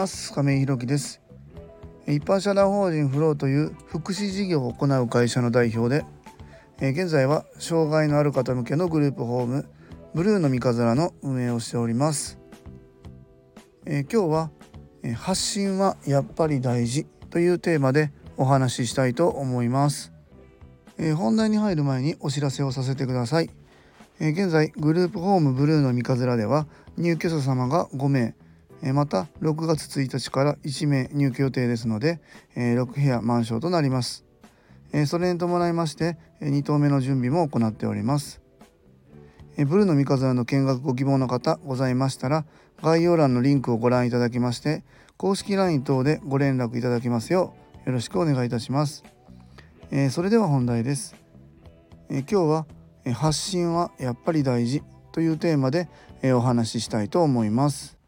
ます。亀井弘樹です。一般社団法人フローという福祉事業を行う会社の代表で現在は障害のある方向けのグループホームブルーの三日面の運営をしております。今日は発信はやっぱり大事というテーマでお話ししたいと思います。本題に入る前にお知らせをさせてください。現在グループホームブルーの三日面では入居者様が5名また6月1日から1名入居予定ですので6部屋満床となります。それに伴いまして2棟目の準備も行っております。ブルーの三日面の見学ご希望の方ございましたら概要欄のリンクをご覧いただきまして公式 LINE 等でご連絡いただきますようよろしくお願いいたします。それでは本題です。今日は発信はやっぱり大事というテーマでお話ししたいと思います。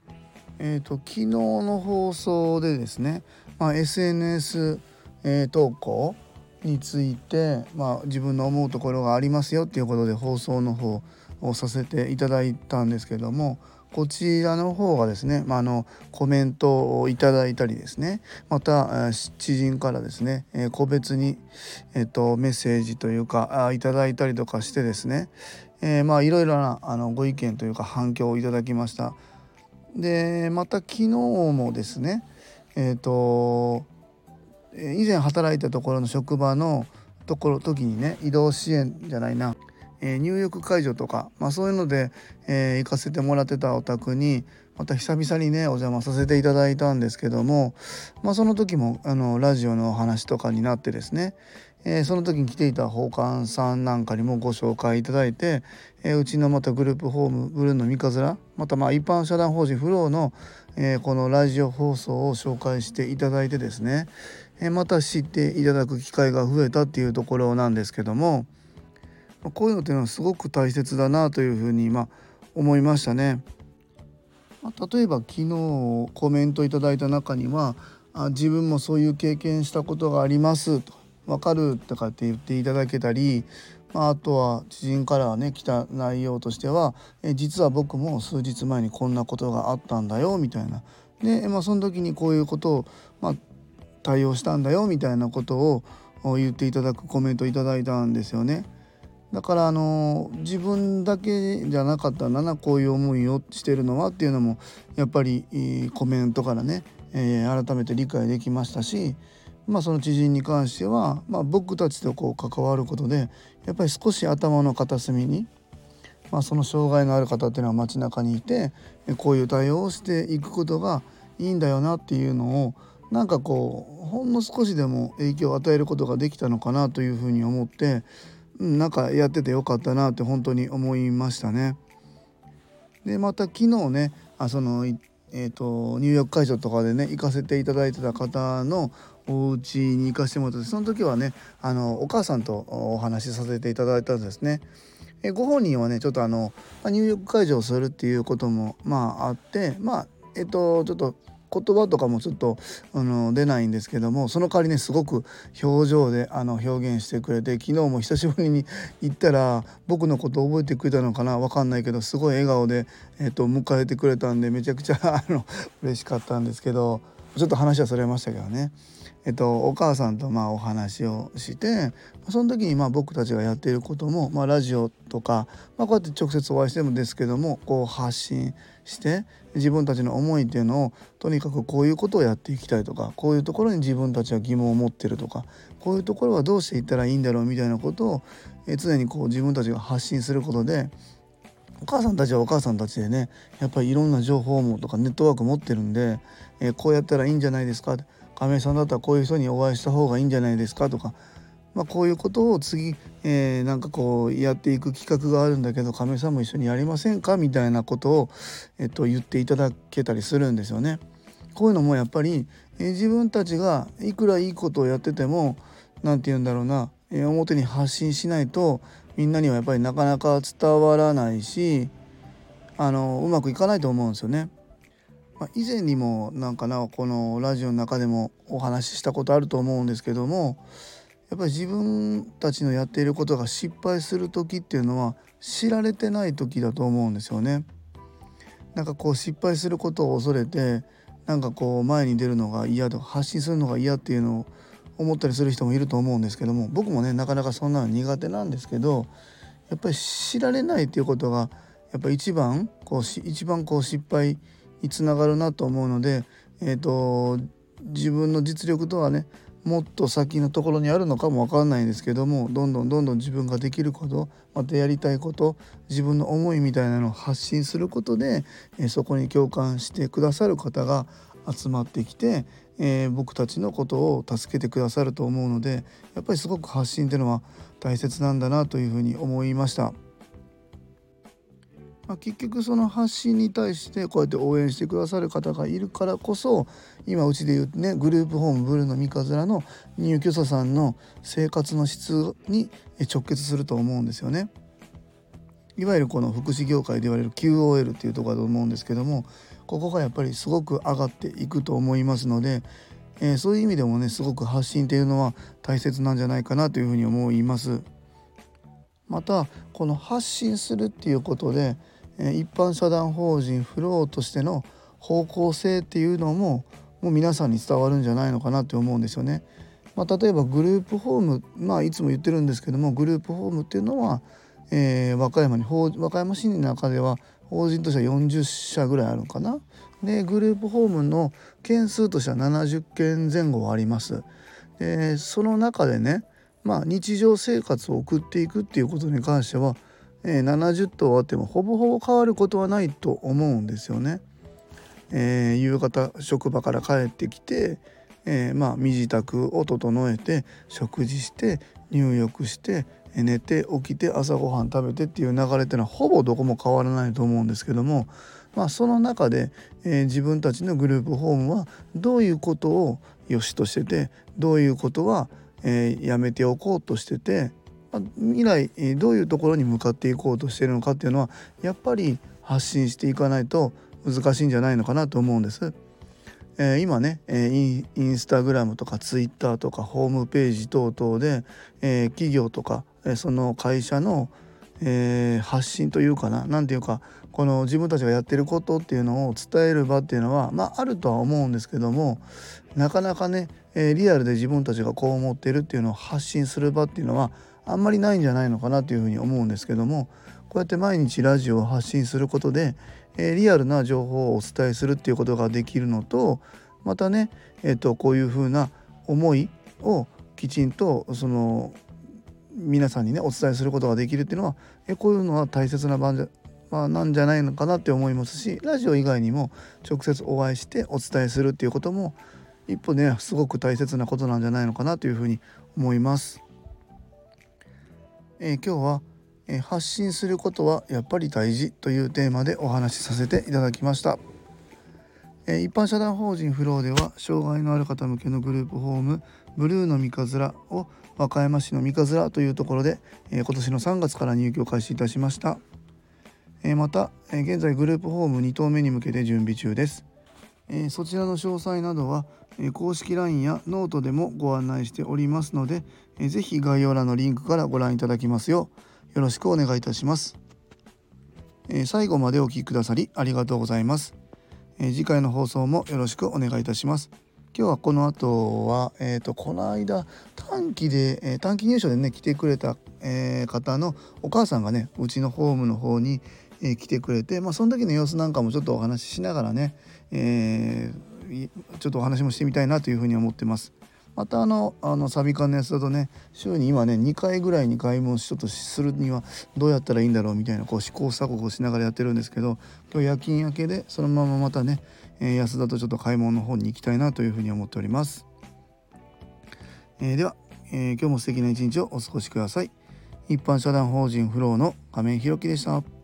えーと、昨日の放送でですね、まあ、SNS、えー、投稿について、まあ、自分の思うところがありますよっていうことで放送の方をさせていただいたんですけどもこちらの方がですね、まあ、あのコメントをいただいたりですねまた知人からですね、えー、個別に、えーと、メッセージというかあいただいたりとかしてですね、えー、まあいろいろなあのご意見というか反響をいただきました。でまた昨日もですねえっ、ー、と以前働いたところの職場のところ時にね移動支援じゃないなえー、入浴介助とか、まあ、そういうので、えー、行かせてもらってたお宅にまた久々にねお邪魔させていただいたんですけども、まあ、その時もあのラジオのお話とかになってですね、えー、その時に来ていた奉還さんなんかにもご紹介いただいて、えー、うちのまたグループホームブルーの三日面またまあ一般社団法人フローの、えー、このラジオ放送を紹介していただいてですね、えまた知っていただく機会が増えたっていうところなんですけども。こういうのっていうのはすごく大切だなというふうにま思いましたね。ま、例えば昨日コメントいただいた中にはあ自分もそういう経験したことがありますと分かるとかって言っていただけたり、まあ、あとは知人からね来た内容としてはえ実は僕も数日前にこんなことがあったんだよみたいなで、まあ、その時にこういうことを、まあ、対応したんだよみたいなことを言っていただくコメントいただいたんですよね。だからあの自分だけじゃなかったんだなこういう思いをしてるのはっていうのもやっぱりコメントからね、えー、改めて理解できましたし、まあ、その知人に関しては、まあ、僕たちとこう関わることでやっぱり少し頭の片隅に、まあ、その障害のある方っていうのは街中にいてこういう対応をしていくことがいいんだよなっていうのをなんかこうほんの少しでも影響を与えることができたのかなというふうに思ってなんかやっててよかったなって本当に思いましたね。でまた昨日ねあそのえーと、入浴会場とかでね行かせていただいてた方のお家に行かせてもらってその時はねあのお母さんとお話しさせていただいたんですね。えご本人はねちょっとあの入浴介助をするっていうこともまああってまあえっ、とちょっと言葉とかもちょっとあの出ないんですけどもその代わりねすごく表情であの表現してくれて昨日も久しぶりに行ったら僕のこと覚えてくれたのかな分かんないけどすごい笑顔で、えー、と迎えてくれたんでめちゃくちゃあの嬉しかったんですけどちょっと話はそれましたけどね。えっと、お母さんとまあお話をしてその時にまあ僕たちがやっていることも、まあ、ラジオとか、まあ、こうやって直接お会いしてもですけどもこう発信して自分たちの思いっていうのをとにかくこういうことをやっていきたいとかこういうところに自分たちは疑問を持ってるとかこういうところはどうしていったらいいんだろうみたいなことを常にこう自分たちが発信することでお母さんたちはお母さんたちでねやっぱりいろんな情報もとかネットワーク持ってるんで、えー、こうやったらいいんじゃないですかって亀井さんだったらこういう人にお会いした方がいいんじゃないですかとか、まあ、こういうことを次、えー、なんかこうやっていく企画があるんだけど亀井さんも一緒にやりませんかみたいなことを、えっと、言っていただけたりするんですよね。こういうのもやっぱり、えー、自分たちがいくらいいことをやってても何て言うんだろうな、えー、表に発信しないとみんなにはやっぱりなかなか伝わらないしあのうまくいかないと思うんですよね。まあ、以前にもなんかなこのラジオの中でもお話ししたことあると思うんですけどもやっぱり自分たちのやっていることが失敗する時っていうのは知られてない時だと思うんですよね。なんかこう失敗することを恐れてなんかこう前に出るのが嫌とか発信するのが嫌っていうのを思ったりする人もいると思うんですけども僕もねなかなかそんなの苦手なんですけどやっぱり知られないっていうことがやっぱ一番こう一番こう失敗につながるなと思うので、えーと、自分の実力とはねもっと先のところにあるのかも分かんないんですけどもどんどんどんどん自分ができることまたやりたいこと自分の思いみたいなのを発信することで、え、そこに共感してくださる方が集まってきて、えー、僕たちのことを助けてくださると思うのでやっぱりすごく発信っていうのは大切なんだなというふうに思いました。まあ、結局その発信に対してこうやって応援してくださる方がいるからこそ今うちで言うねグループホームブルーの三日面の入居者さんの生活の質に直結すると思うんですよね。いわゆるこの福祉業界で言われる QOL っていうところだと思うんですけどもここがやっぱりすごく上がっていくと思いますので、えー、そういう意味でもねすごく発信っていうのは大切なんじゃないかなというふうに思います。またこの発信するっていうことで、一般社団法人フローとしての方向性っていうのももう皆さんに伝わるんじゃないのかなって思うんですよね。まあ、例えばグループホームまあいつも言ってるんですけどもグループホームっていうのは、えー、和歌山に和歌山市の中では法人としては40社ぐらいあるのかな。でグループホームの件数としては70件前後はあります。でその中でね、まあ、日常生活を送っていくっていうことに関しては、えー、70頭あってもほぼほぼ変わることはないと思うんですよね。えー、夕方職場から帰ってきて、えー、まあ身支度を整えて食事して入浴して寝て起きて朝ごはん食べてっていう流れっていうのはほぼどこも変わらないと思うんですけども、まあ、その中で、えー、自分たちのグループホームはどういうことを良しとしててどういうことは、えー、やめておこうとしてて、まあ、未来、どういうところに向かっていこうとしてるのかっていうのはやっぱり発信していかないと難しいんじゃないのかなと思うんです。えー、今ね、えー、インスタグラムとかツイッターとかホームページ等々で、えー、企業とか、えその会社の、え発信というかな何ていうかこの自分たちがやってることっていうのを伝える場っていうのはまああるとは思うんですけどもなかなかね、えリアルで自分たちがこう思ってるっていうのを発信する場っていうのはあんまりないんじゃないのかなというふうに思うんですけどもこうやって毎日ラジオを発信することで、えリアルな情報をお伝えするっていうことができるのとまたね、えー、とこういうふうな思いをきちんとその皆さんにねお伝えすることができるっていうのはえこういうのは大切な場じゃ、まあ、なんじゃないのかなって思いますしラジオ以外にも直接お会いしてお伝えするっていうことも一歩ねすごく大切なことなんじゃないのかなというふうに思います。え、今日は、え、発信することはやっぱり大事というテーマでお話しさせていただきました。え、一般社団法人フローでは障害のある方向けのグループホームブルーの三日面を和歌山市の三日面というところで、え、今年の3月から入居開始いたしました、え、また、え現在グループホーム2棟目に向けて準備中です、えそちらの詳細などは、え公式 LINE やノートでもご案内しておりますので、えー、ぜひ概要欄のリンクからご覧いただきますようよろしくお願いいたします、え最後までお聴きくださりありがとうございますえー、次回の放送もよろしくお願いいたします。今日はこの後は、えーと、この間短期で、えー、短期入所でね来てくれた、えー、方のお母さんがねうちのホームの方に、えー、来てくれて、まあ、その時の様子なんかもちょっとお話ししながらね、えちょっとお話もしてみたいなというふうに思ってます。またあのあのサビ缶のやつだとね週に今ね2回ぐらいに買い物ちょっとするにはどうやったらいいんだろうみたいなこう試行錯誤しながらやってるんですけど今日夜勤明けでそのまままたね、え、安田とちょっと買い物の方に行きたいなというふうに思っております、えー、では、えー、今日も素敵な一日をお過ごしください。一般社団法人フローの亀井弘樹でした。